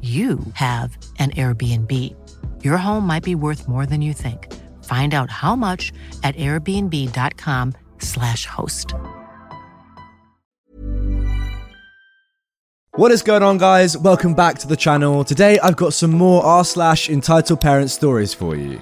you have an Airbnb. Your home might be worth more than you think. Find out how much at airbnb.com/slash host. What is going on, guys? Welcome back to the channel. Today, I've got some more r slash entitled parent stories for you.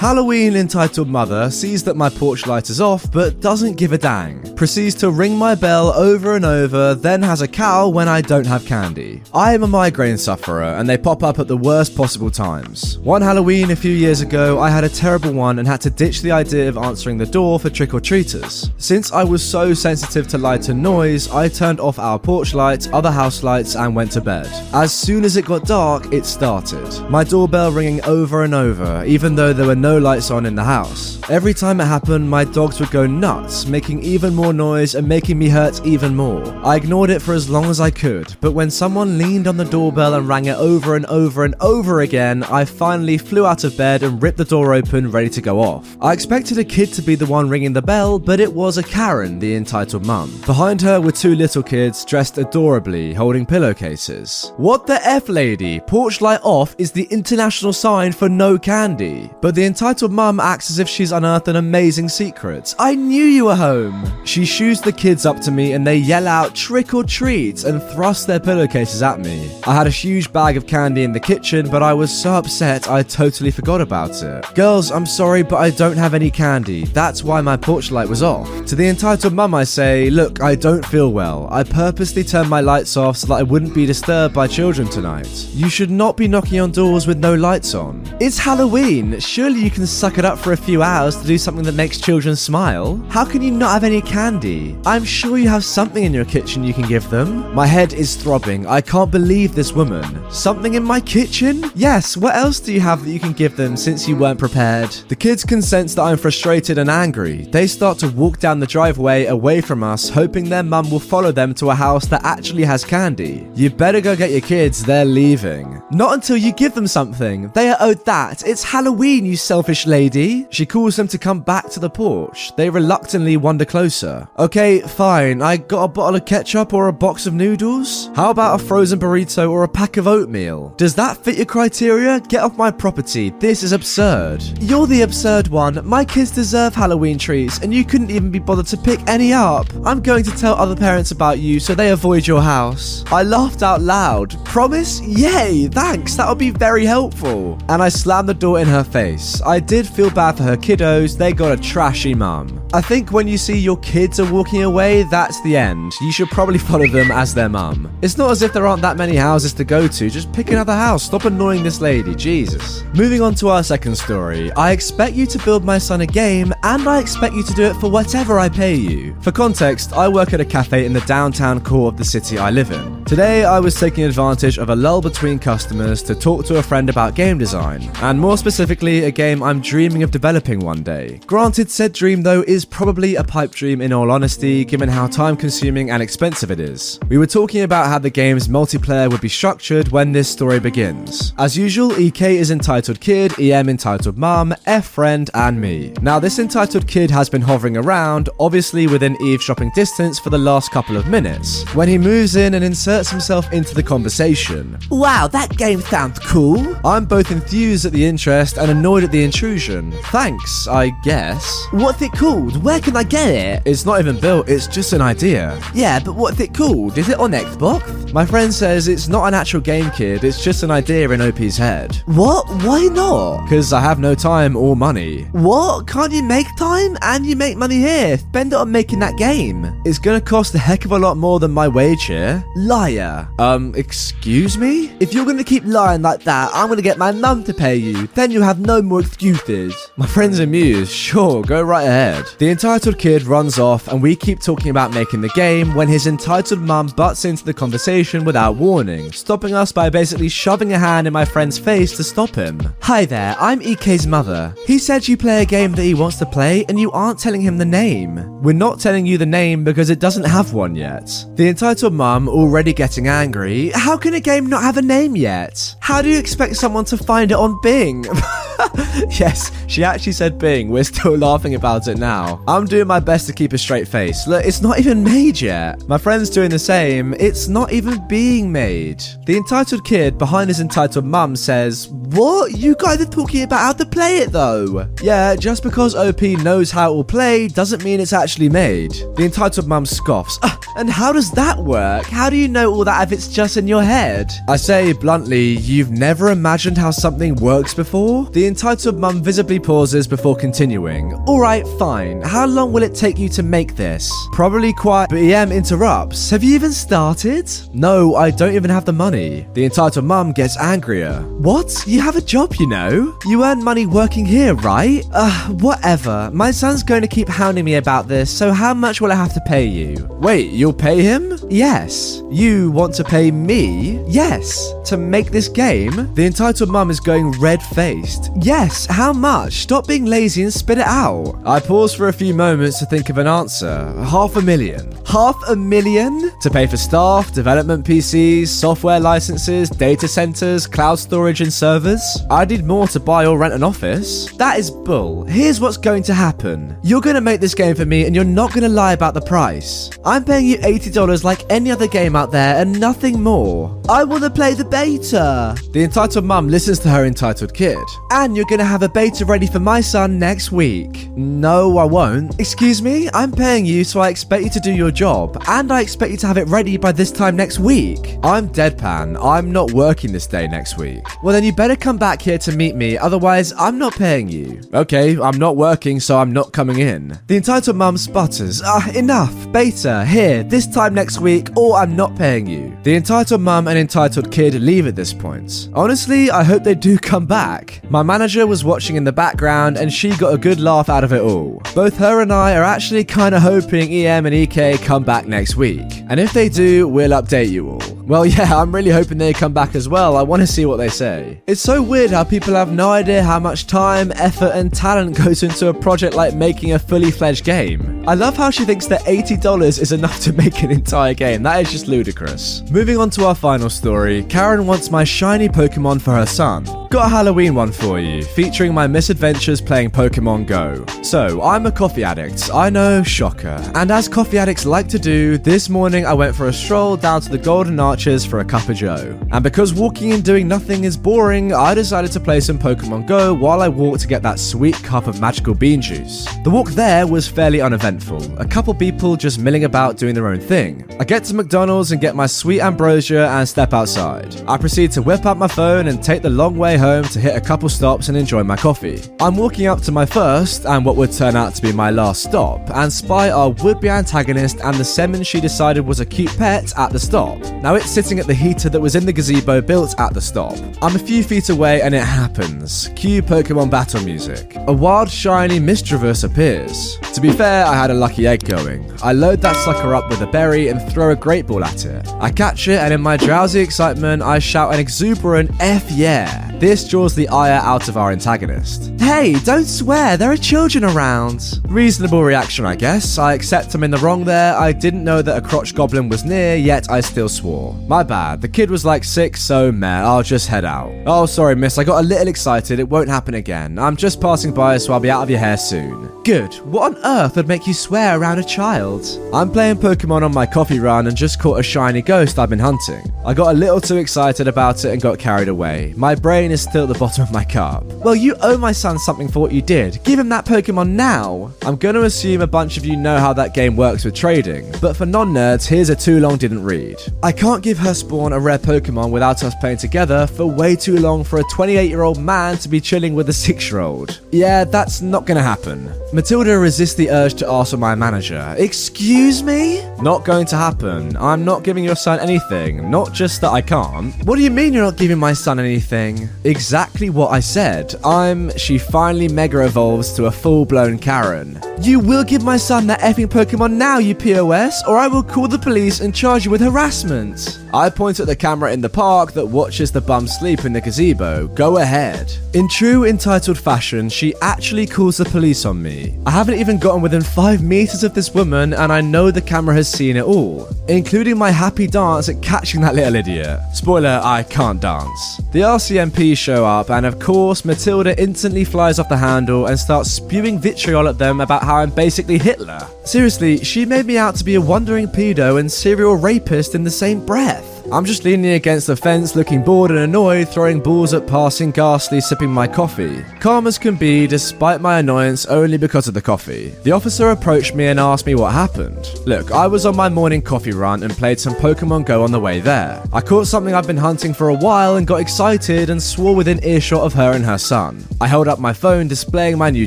Halloween entitled mother sees that my porch light is off but doesn't give a dang. Proceeds to ring my bell over and over, then has a cow when I don't have candy. I am a migraine sufferer and they pop up at the worst possible times. One Halloween a few years ago, I had a terrible one and had to ditch the idea of answering the door for trick or treaters. Since I was so sensitive to light and noise, I turned off our porch lights, other house lights, and went to bed. As soon as it got dark, it started. My doorbell ringing over and over, even though there were no no lights on in the house. Every time it happened, my dogs would go nuts, making even more noise and making me hurt even more. I ignored it for as long as I could, but when someone leaned on the doorbell and rang it over and over and over again, I finally flew out of bed and ripped the door open, ready to go off. I expected a kid to be the one ringing the bell, but it was a Karen, the entitled mum. Behind her were two little kids dressed adorably, holding pillowcases. What the F, lady? Porch light off is the international sign for no candy. But the entitled mum acts as if she's unearthed an amazing secret. I knew you were home. She shoos the kids up to me and they yell out trick or treat and thrust their pillowcases at me. I had a huge bag of candy in the kitchen, but I was so upset I totally forgot about it. Girls, I'm sorry, but I don't have any candy. That's why my porch light was off. To the entitled mum, I say, Look, I don't feel well. I purposely turned my lights off so that I wouldn't be disturbed by children tonight. You should not be knocking on doors with no lights on. It's Halloween. Surely you you can suck it up for a few hours to do something that makes children smile? How can you not have any candy? I'm sure you have something in your kitchen you can give them. My head is throbbing. I can't believe this woman. Something in my kitchen? Yes, what else do you have that you can give them since you weren't prepared? The kids can sense that I'm frustrated and angry. They start to walk down the driveway away from us, hoping their mum will follow them to a house that actually has candy. You better go get your kids, they're leaving. Not until you give them something. They are owed that. It's Halloween, you self selfish lady. She calls them to come back to the porch. They reluctantly wander closer. Okay, fine. I got a bottle of ketchup or a box of noodles? How about a frozen burrito or a pack of oatmeal? Does that fit your criteria? Get off my property. This is absurd. You're the absurd one. My kids deserve Halloween trees, and you couldn't even be bothered to pick any up. I'm going to tell other parents about you so they avoid your house. I laughed out loud. Promise? Yay, thanks. That'll be very helpful. And I slammed the door in her face. I did feel bad for her kiddos, they got a trashy mum. I think when you see your kids are walking away, that's the end. You should probably follow them as their mum. It's not as if there aren't that many houses to go to, just pick another house. Stop annoying this lady, Jesus. Moving on to our second story. I expect you to build my son a game, and I expect you to do it for whatever I pay you. For context, I work at a cafe in the downtown core of the city I live in. Today, I was taking advantage of a lull between customers to talk to a friend about game design, and more specifically, a game I'm dreaming of developing one day. Granted, said dream though is probably a pipe dream in all honesty, given how time consuming and expensive it is. We were talking about how the game's multiplayer would be structured when this story begins. As usual, EK is entitled Kid, EM entitled Mum, F Friend, and me. Now, this entitled kid has been hovering around, obviously within eavesdropping distance for the last couple of minutes. When he moves in and inserts inserts himself into the conversation. Wow, that game sounds cool. I'm both enthused at the interest and annoyed at the intrusion. Thanks, I guess. What's it called? Where can I get it? It's not even built, it's just an idea. Yeah, but what's it called? Is it on Xbox? My friend says it's not an actual game, kid, it's just an idea in OP's head. What? Why not? Because I have no time or money. What? Can't you make time? And you make money here. Spend it on making that game. It's gonna cost a heck of a lot more than my wage here. Liar. Um, excuse me? If you're gonna keep lying like that, I'm gonna get my mum to pay you. Then you have no more excuses. My friend's amused. Sure, go right ahead. The entitled kid runs off, and we keep talking about making the game when his entitled mum butts into the conversation without warning, stopping us by basically shoving a hand in my friend's face to stop him. Hi there, I'm EK's mother. He said you play a game that he wants to play and you aren't telling him the name. We're not telling you the name because it doesn't have one yet. The entitled mum, already getting angry, How can a game not have a name yet? How do you expect someone to find it on Bing? yes, she actually said Bing. We're still laughing about it now. I'm doing my best to keep a straight face. Look, it's not even made yet. My friend's doing the same. It's not even being made. The entitled kid behind his entitled mum says, What? You guys are talking about how to play it though. Yeah, just because OP knows how it will play doesn't mean it's actually made. The entitled mum scoffs. Ah, and how does that work? How do you know all that if it's just in your head? I say bluntly, you've never imagined how something works before? The entitled mum visibly pauses before continuing. Alright, fine. How long will it take you to make this? Probably quite. But EM interrupts. Have you even started? No, I don't even have the money. The entitled mum gets angrier. What? You have a job, you know? You earn money working here, right? Ugh, whatever. My son's going to keep hounding me about this, so how much will I have to pay you? Wait, you'll pay him? Yes. You want to pay me? Yes. To make this game? The entitled mum is going red faced. Yes. How much? Stop being lazy and spit it out. I pause for a few moments to think of an answer. Half a million. Half a million? To pay for staff, development PCs, software licenses, data centers, cloud storage, and servers? I need more to buy or rent an office. That is bull. Here's what's going to happen. You're going to make this game for me and you're not going to lie about the price. I'm paying you $80 like any other game out there and nothing more. I want to play the beta. The entitled mum listens to her entitled kid. And you're going to have a beta ready for my son next week. No, I won't. Excuse me? I'm paying you, so I expect you to do your job, and I expect you to have it ready by this time next week. I'm deadpan. I'm not working this day next week. Well, then you better come back here to meet me, otherwise, I'm not paying you. Okay, I'm not working, so I'm not coming in. The entitled mum sputters. Ah, enough. Beta, here, this time next week, or I'm not paying you. The entitled mum and entitled kid leave at this point. Honestly, I hope they do come back. My manager was watching in the background and she got a good laugh out of it all. Both her and I are actually kind of hoping EM and EK come back next week. And if they do, we'll update you all. Well, yeah, I'm really hoping they come back as well. I want to see what they say. It's so weird how people have no idea how much time, effort, and talent goes into a project like making a fully fledged game. I love how she thinks that $80 is enough to make an entire game. That is just ludicrous. Moving on to our final story, Karen wants my shiny Pokemon for her son. Got a Halloween one for you, featuring my misadventures playing Pokemon Go. So, I'm a coffee addict, I know, shocker. And as coffee addicts like to do, this morning I went for a stroll down to the Golden For a cup of joe. And because walking and doing nothing is boring, I decided to play some Pokemon Go while I walked to get that sweet cup of magical bean juice. The walk there was fairly uneventful, a couple people just milling about doing their own thing. I get to McDonald's and get my sweet ambrosia and step outside. I proceed to whip out my phone and take the long way home to hit a couple stops and enjoy my coffee. I'm walking up to my first, and what would turn out to be my last stop, and spy our would be antagonist and the semen she decided was a cute pet at the stop. Now it's sitting at the heater that was in the gazebo built at the stop. I'm a few feet away and it happens. Cue Pokemon battle music. A wild, shiny Misdreavus appears. To be fair, I had a lucky egg going. I load that sucker up with a berry and throw a great ball at it. I catch it, and in my drowsy excitement, I shout an exuberant F yeah. This draws the ire out of our antagonist. Hey, don't swear, there are children around. Reasonable reaction, I guess. I accept I'm in the wrong there. I didn't know that a crotch goblin was near, yet I still swore. My bad. The kid was like six, so meh, I'll just head out. Oh, sorry, miss, I got a little excited. It won't happen again. I'm just passing by, so I'll be out of your hair soon. Good. What on earth would make you swear around a child? I'm playing Pokemon on my coffee run and just caught a shiny ghost I've been hunting. I got a little too excited about it and got carried away. My brain is still at the bottom of my cup. Well, you owe my son something for what you did. Give him that Pokemon now. I'm gonna assume a bunch of you know how that game works with trading, but for non nerds, here's a too long didn't read. I can't give her spawn a rare Pokemon without us playing together for way too long for a 28 year old man to be chilling with a 6 year old. Yeah, that's not gonna happen. Matilda resists the urge to ask for my manager. Excuse me? Not going to happen. I'm not giving your son anything. Not just that I can't. What do you mean you're not giving my son anything? Exactly what I said. I'm. She finally mega evolves to a full blown Karen. You will give my son that effing Pokemon now, you POS, or I will call the police and charge you with harassment. I point at the camera in the park that watches the bum sleep in the gazebo. Go ahead. In true entitled fashion, she actually calls the police on me. I haven't even gotten within 5 meters of this woman, and I know the camera has seen it all, including my happy dance at catching that little idiot. Spoiler, I can't dance. The RCMP show up, and of course, Matilda instantly flies off the handle and starts spewing vitriol at them about how I'm basically Hitler. Seriously, she made me out to be a wandering pedo and serial rapist in the same breath. I'm just leaning against the fence, looking bored and annoyed, throwing balls at passing Gastly, sipping my coffee. Calm as can be, despite my annoyance only because of the coffee. The officer approached me and asked me what happened. Look, I was on my morning coffee run and played some Pokemon Go on the way there. I caught something I've been hunting for a while and got excited and swore within earshot of her and her son. I held up my phone, displaying my new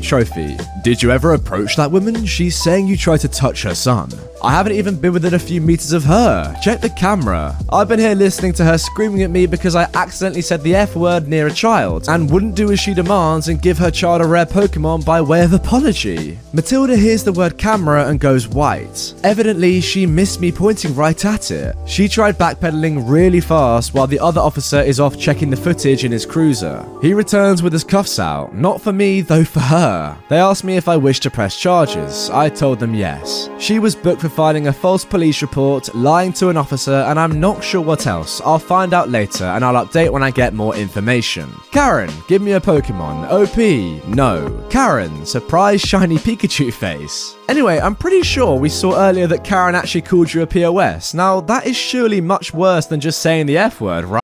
trophy. Did you ever approach that woman? She's saying you tried to touch her son. I haven't even been within a few meters of her. Check the camera. I've been here listening to her screaming at me because I accidentally said the F word near a child and wouldn't do as she demands and give her child a rare Pokemon by way of apology. Matilda hears the word camera and goes white. Evidently, she missed me pointing right at it. She tried backpedaling really fast while the other officer is off checking the footage in his cruiser. He returns with his cuffs out. Not for me, though for her. They asked me if I wished to press charges. I told them yes. She was booked for filing a false police report, lying to an officer, and I'm not sure what else. I'll find out later and I'll update when I get more information. Karen, give me a Pokemon. OP, no. Karen, surprise shiny Pikachu face. Anyway, I'm pretty sure we saw earlier that Karen actually called you a POS. Now, that is surely much worse than just saying the F word, right?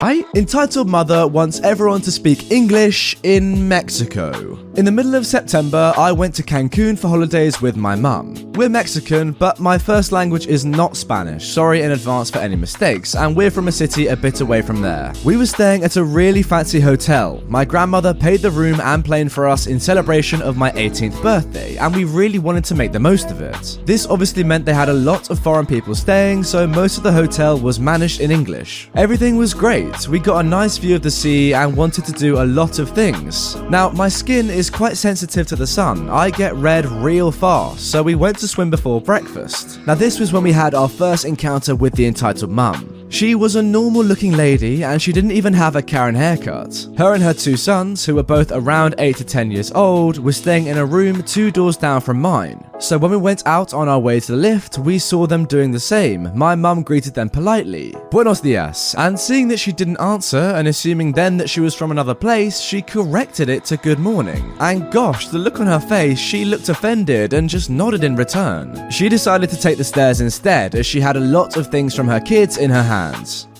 I, entitled Mother, wants everyone to speak English in Mexico. In the middle of September, I went to Cancun for holidays with my mum. We're Mexican, but my first language is not Spanish. Sorry in advance for any mistakes, and we're from a city a bit away from there. We were staying at a really fancy hotel. My grandmother paid the room and plane for us in celebration of my 18th birthday, and we really wanted to make the most of it. This obviously meant they had a lot of foreign people staying, so most of the hotel was managed in English. Everything was great. We got a nice view of the sea and wanted to do a lot of things. Now, my skin is quite sensitive to the sun. I get red real fast, so we went to swim before breakfast. Now, this was when we had our first encounter with the entitled mum. She was a normal looking lady and she didn't even have a Karen haircut. Her and her two sons, who were both around 8 to 10 years old, were staying in a room two doors down from mine. So when we went out on our way to the lift, we saw them doing the same. My mum greeted them politely, Buenos dias, and seeing that she didn't answer and assuming then that she was from another place, she corrected it to good morning. And gosh, the look on her face, she looked offended and just nodded in return. She decided to take the stairs instead as she had a lot of things from her kids in her hands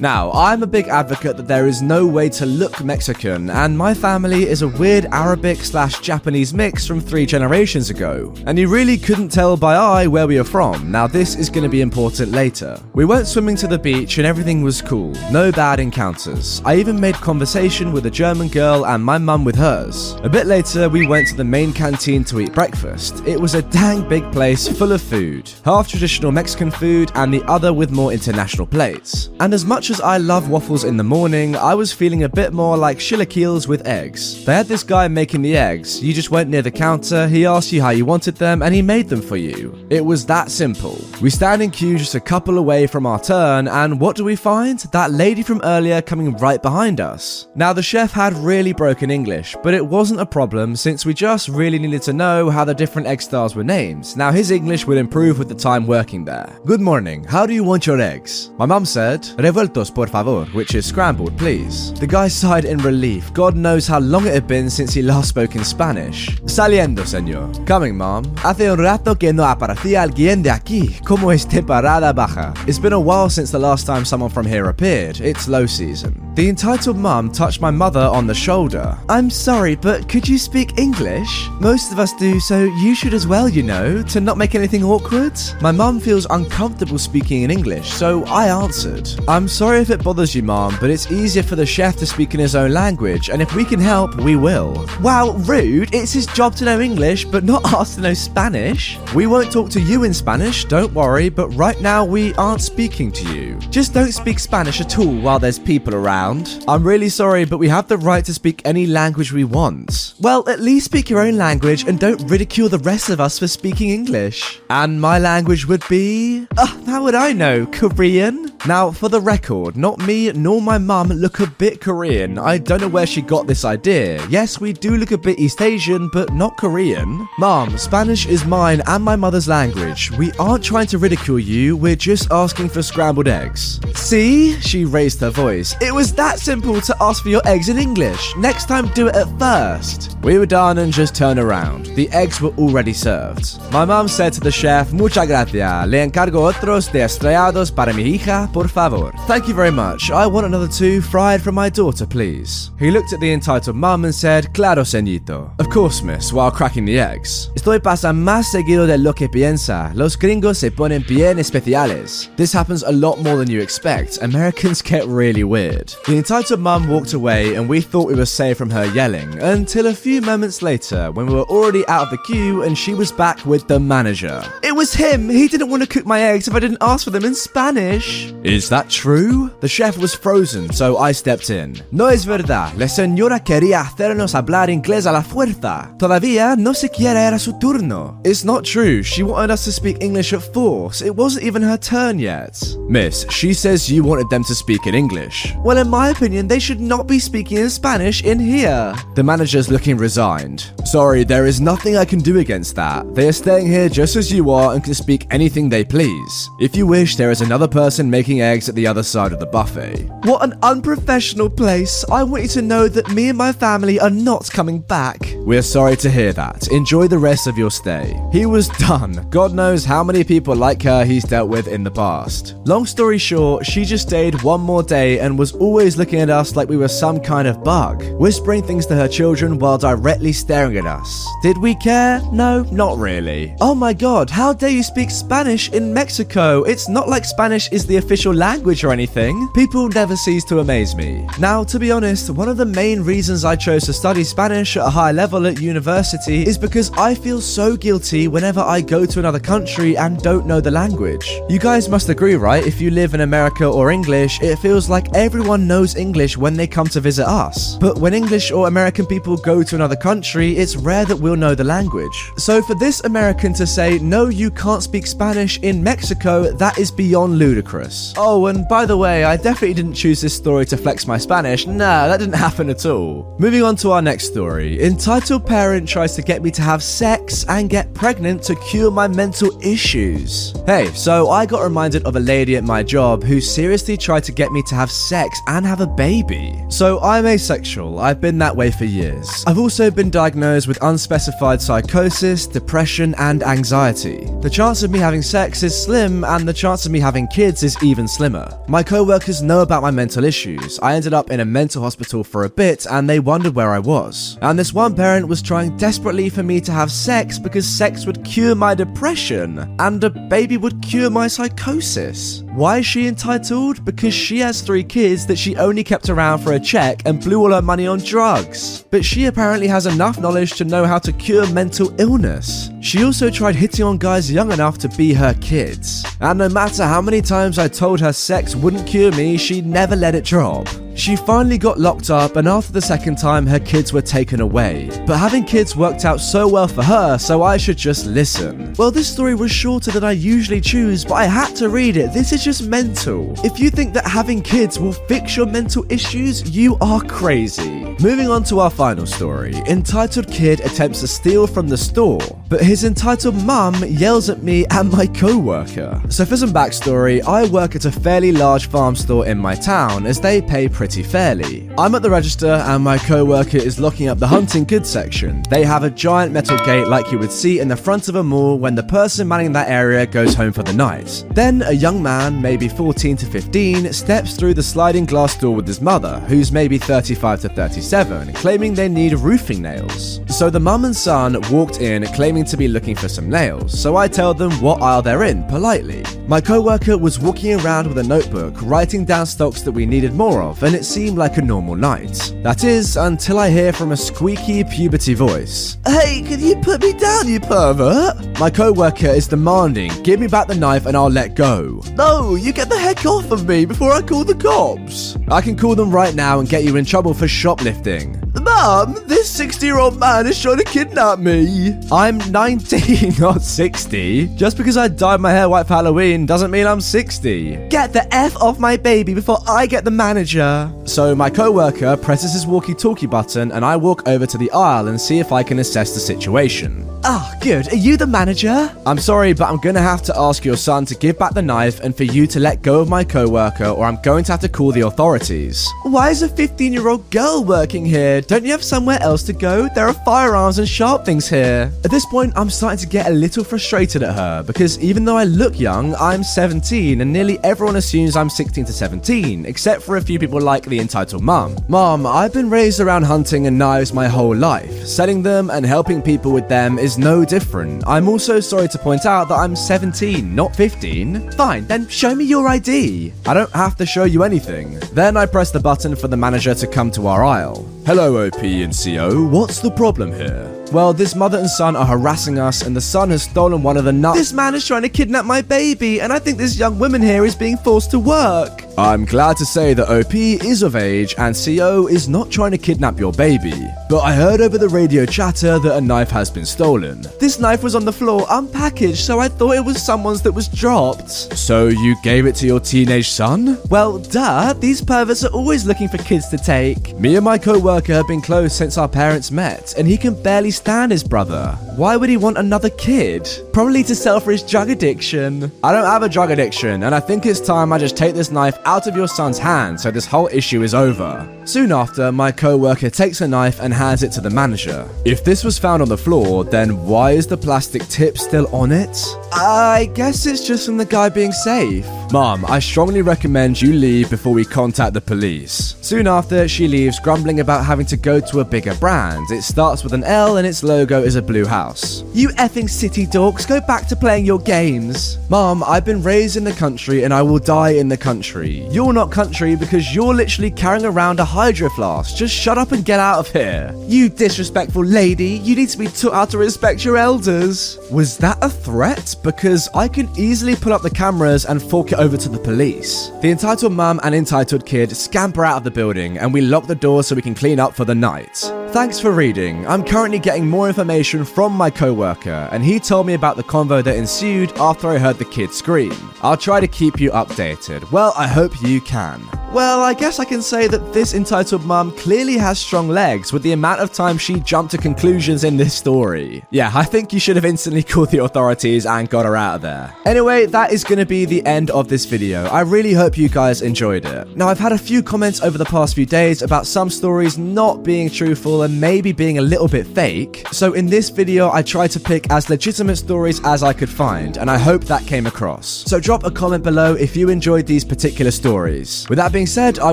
Now, I'm a big advocate that there is no way to look Mexican, and my family is a weird Arabic slash Japanese mix from three generations ago, and you really couldn't tell by eye where we are from. Now, this is going to be important later. We went swimming to the beach, and everything was cool, no bad encounters. I even made conversation with a German girl and my mum with hers. A bit later, we went to the main canteen to eat breakfast. It was a dang big place full of food, half traditional Mexican food and the other with more international plates. And as much as I love waffles in the morning, I was feeling a bit more like chilaquiles with eggs. They had this guy making the eggs. You just went near the counter, he asked you how you wanted them, and he made them for you. It was that simple. We stand in queue just a couple away from our turn, and what do we find? That lady from earlier coming right behind us. Now, the chef had really broken English, but it wasn't a problem since we just really needed to know how the different egg stars were named. Now, his English would improve with the time working there. Good morning, how do you want your eggs? My mum said, revueltos por favor, which is scrambled, please. The guy sighed in relief. God knows how long it had been since he last spoke in Spanish. Saliendo, señor. Coming, mom. Hace un rato que no aparecía alguien de aquí. ¿Cómo es temporada baja? It's been a while since the last time someone from here appeared. It's low season. The entitled mum touched my mother on the shoulder. I'm sorry, but could you speak English? Most of us do, so you should as well, you know, to not make anything awkward. My mum feels uncomfortable speaking in English, so I answered. I'm sorry if it bothers you, mom, but it's easier for the chef to speak in his own language, and if we can help, we will. Wow, rude. It's his job to know English, but not ours to know Spanish. We won't talk to you in Spanish, don't worry, but right now we aren't speaking to you. Just don't speak Spanish at all while there's people around. I'm really sorry, but we have the right to speak any language we want. Well, at least speak your own language and don't ridicule the rest of us for speaking English. And my language would be. Oh, how would I know? Korean? Now, for the record, not me nor my mum look a bit Korean. I don't know where she got this idea. Yes, we do look a bit East Asian, but not Korean. Mom, Spanish is mine and my mother's language. We aren't trying to ridicule you, we're just asking for scrambled eggs. See? She raised her voice. It was that simple to ask for your eggs in English. Next time, do it at first. We were done and just turned around. The eggs were already served. My mum said to the chef, Mucha gracia. Le encargo otros de estrellados para mi hija, por favor. Thank you very much. I want another two fried for my daughter, please. He looked at the entitled mum and said, Claro, señito. Of course, miss, while cracking the eggs. Estoy pasa más seguido de lo que piensa. Los gringos se ponen bien especiales. This happens a lot more than you expect. Americans get really weird. The entitled mum walked away and we thought we were safe from her yelling until a few moments later when we were already out of the queue and she was back with the manager. It was him. He didn't want to cook my eggs if I didn't ask for them in Spanish. Is that true? The chef was frozen, so I stepped in. No es verdad. La señora quería hacernos hablar inglés a la fuerza. Todavía no siquiera era su turno. It's not true. She wanted us to speak English at force. It wasn't even her turn yet. Miss, she says you wanted them to speak in English. Well, in my opinion, they should not be speaking in Spanish in here. The manager's looking resigned. Sorry, there is nothing I can do against that. They are staying here just as you are and can speak anything they please. If you wish, there is another person making eggs at the other side of the buffet. What an unprofessional place. I want you to know that me and my family are not coming back. We're sorry to hear that. Enjoy the rest of your stay. He was done. God knows how many people like her he's dealt with in the past. Long story short, she just stayed one more day and was always looking at us like we were some kind of bug, whispering things to her children while directly staring at us. Did we care? No, not really. Oh my god, how dare you speak Spanish in Mexico? It's not like Spanish is the official language or anything. People never cease to amaze me. Now, to be honest, one of the main reasons I chose to study Spanish at a high level at university is because I feel so guilty whenever I go to another country and don't know the language. You guys must agree, right? If you live in America or English, it feels like everyone knows English when they come to visit us. But when English or American people go to another country, it's rare that we'll know the language. So for this American to say, no, you can't speak Spanish in Mexico, that is beyond ludicrous. Oh, Oh, and by the way, I definitely didn't choose this story to flex my Spanish. Nah, that didn't happen at all. Moving on to our next story. Entitled parent tries to get me to have sex and get pregnant to cure my mental issues. Hey, so I got reminded of a lady at my job who seriously tried to get me to have sex and have a baby. So I'm asexual. I've been that way for years. I've also been diagnosed with unspecified psychosis, depression, and anxiety. The chance of me having sex is slim, and the chance of me having kids is even slimmer. My co-workers know about my mental issues. I ended up in a mental hospital for a bit, and they wondered where I was. And this one parent was trying desperately for me to have sex because sex would cure my depression, and a baby would cure my psychosis. Why is she entitled? Because she has three kids that she only kept around for a check and blew all her money on drugs. But she apparently has enough knowledge to know how to cure mental illness. She also tried hitting on guys young enough to be her kids. And no matter how many times I told her sex wouldn't cure me, she never let it drop. She finally got locked up, and after the second time, her kids were taken away. But having kids worked out so well for her, so I should just listen. Well, this story was shorter than I usually choose, but I had to read it. This is just mental. If you think that having kids will fix your mental issues, you are crazy. Moving on to our final story Entitled Kid attempts to steal from the store, but his entitled mum yells at me and my co worker. So, for some backstory, I work at a fairly large farm store in my town as they pay pretty pretty fairly. I'm at the register and my co-worker is locking up the hunting goods section. They have a giant metal gate like you would see in the front of a mall when the person manning that area goes home for the night. Then a young man, maybe 14 to 15, steps through the sliding glass door with his mother, who's maybe 35 to 37, claiming they need roofing nails. So the mum and son walked in claiming to be looking for some nails, so I tell them what aisle they're in politely. My co-worker was walking around with a notebook, writing down stocks that we needed more of, and it seemed like a normal night. That is, until I hear from a squeaky puberty voice. Hey, can you put me down, you pervert? My co-worker is demanding, give me back the knife and I'll let go. No, you get the heck off of me before I call the cops. I can call them right now and get you in trouble for shoplifting. Mum, this 60 year old man is trying to kidnap me. I'm 19, not 60. Just because I dyed my hair white for Halloween doesn't mean I'm 60. Get the F off my baby before I get the manager. So my co-worker presses his walkie-talkie button and I walk over to the aisle and see if I can assess the situation. Ah, oh, good. Are you the manager? I'm sorry, but I'm gonna have to ask your son to give back the knife and for you to let go of my co-worker or I'm going to have to call the authorities. Why is a 15-year-old girl working here? Don't you have somewhere else to go? There are firearms and sharp things here. At this point, I'm starting to get a little frustrated at her because even though I look young, I'm 17 and nearly everyone assumes I'm 16 to 17, except for a few people like the entitled mum. Mom, I've been raised around hunting and knives my whole life. Selling them and helping people with them is no different. I'm also sorry to point out that I'm 17, not 15. Fine, then show me your ID. I don't have to show you anything. Then I press the button for the manager to come to our aisle. Hello, OP and CO. What's the problem here? Well, this mother and son are harassing us, and the son has stolen one of the nuts. This man is trying to kidnap my baby, and I think this young woman here is being forced to work. I'm glad to say that OP is of age and CO is not trying to kidnap your baby. But I heard over the radio chatter that a knife has been stolen. This knife was on the floor unpackaged, so I thought it was someone's that was dropped. So you gave it to your teenage son? Well, duh, these perverts are always looking for kids to take. Me and my co worker have been close since our parents met, and he can barely stand his brother. Why would he want another kid? Probably to sell for his drug addiction. I don't have a drug addiction, and I think it's time I just take this knife out of your son's hand so this whole issue is over. Soon after, my co worker takes a knife and hands it to the manager. If this was found on the floor, then why is the plastic tip still on it? I guess it's just from the guy being safe. Mom, I strongly recommend you leave before we contact the police. Soon after, she leaves, grumbling about having to go to a bigger brand. It starts with an L and its logo is a blue house. You effing city dorks, go back to playing your games. Mom, I've been raised in the country and I will die in the country. You're not country because you're literally carrying around a hydro flask. Just shut up and get out of here. You disrespectful lady, you need to be taught how to respect your elders. Was that a threat? Because I can easily pull up the cameras and fork it over to the police. The entitled mum and entitled kid scamper out of the building and we lock the door so we can clean up for the night. Thanks for reading. I'm currently getting more information from my co-worker and he told me about the convo that ensued after I heard the kid scream. I'll try to keep you updated. Well, I hope you can. Well, I guess I can say that this entitled mum clearly has strong legs with the amount of time she jumped to conclusions in this story. Yeah, I think you should have instantly called the authorities and got her out of there. Anyway, that is going to be the end of this video. I really hope you guys enjoyed it. Now, I've had a few comments over the past few days about some stories not being truthful and maybe being a little bit fake. So in this video, I tried to pick as legitimate stories as I could find, and I hope that came across. So drop a comment below if you enjoyed these particular stories. With that being said, I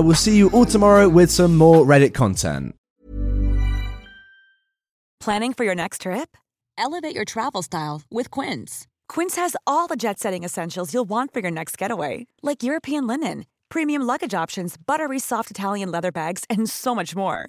will see you all tomorrow with some more Reddit content. Planning for your next trip? Elevate your travel style with Quince. Quince has all the jet setting essentials you'll want for your next getaway, like European linen, premium luggage options, buttery soft Italian leather bags, and so much more.